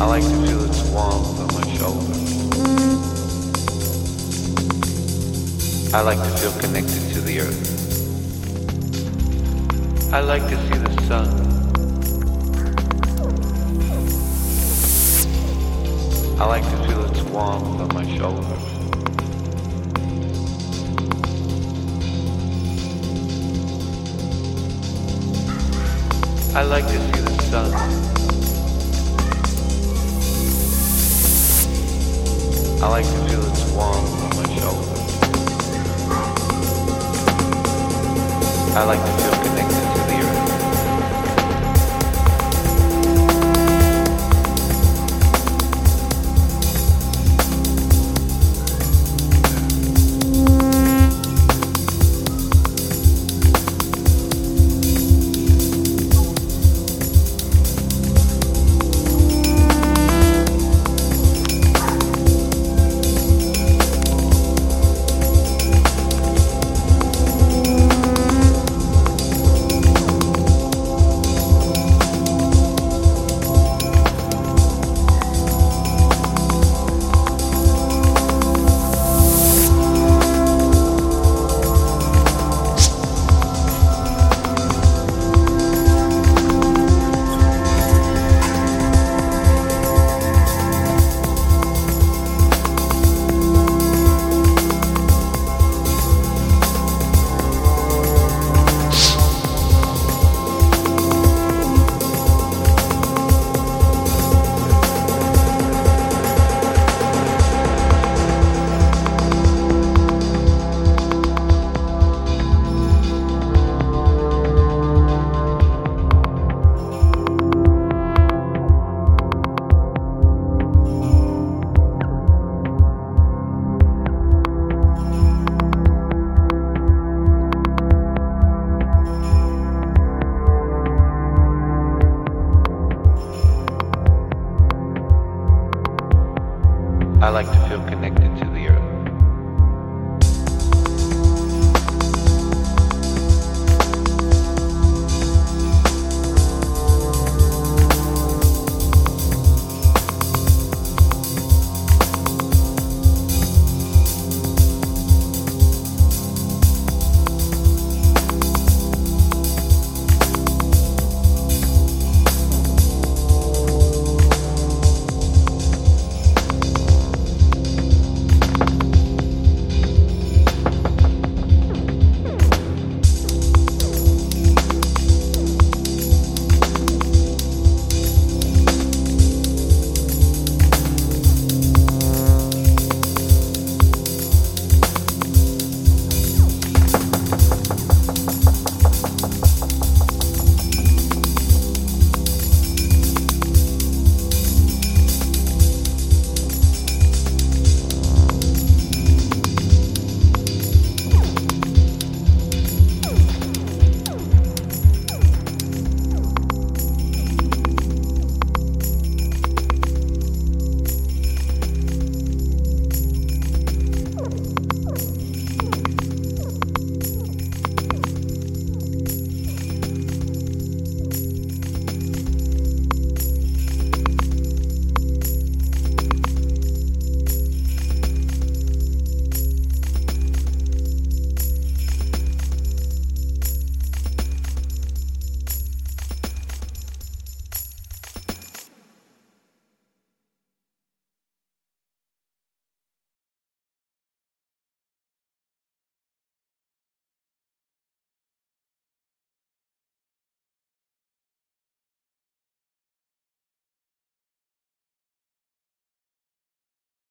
I like to feel its warmth on my shoulders. I like to feel connected to the earth. I like to see the sun. I like to feel its warmth on my shoulders. I like to see the sun. I like to feel its warmth on my shoulders. I like to feel connected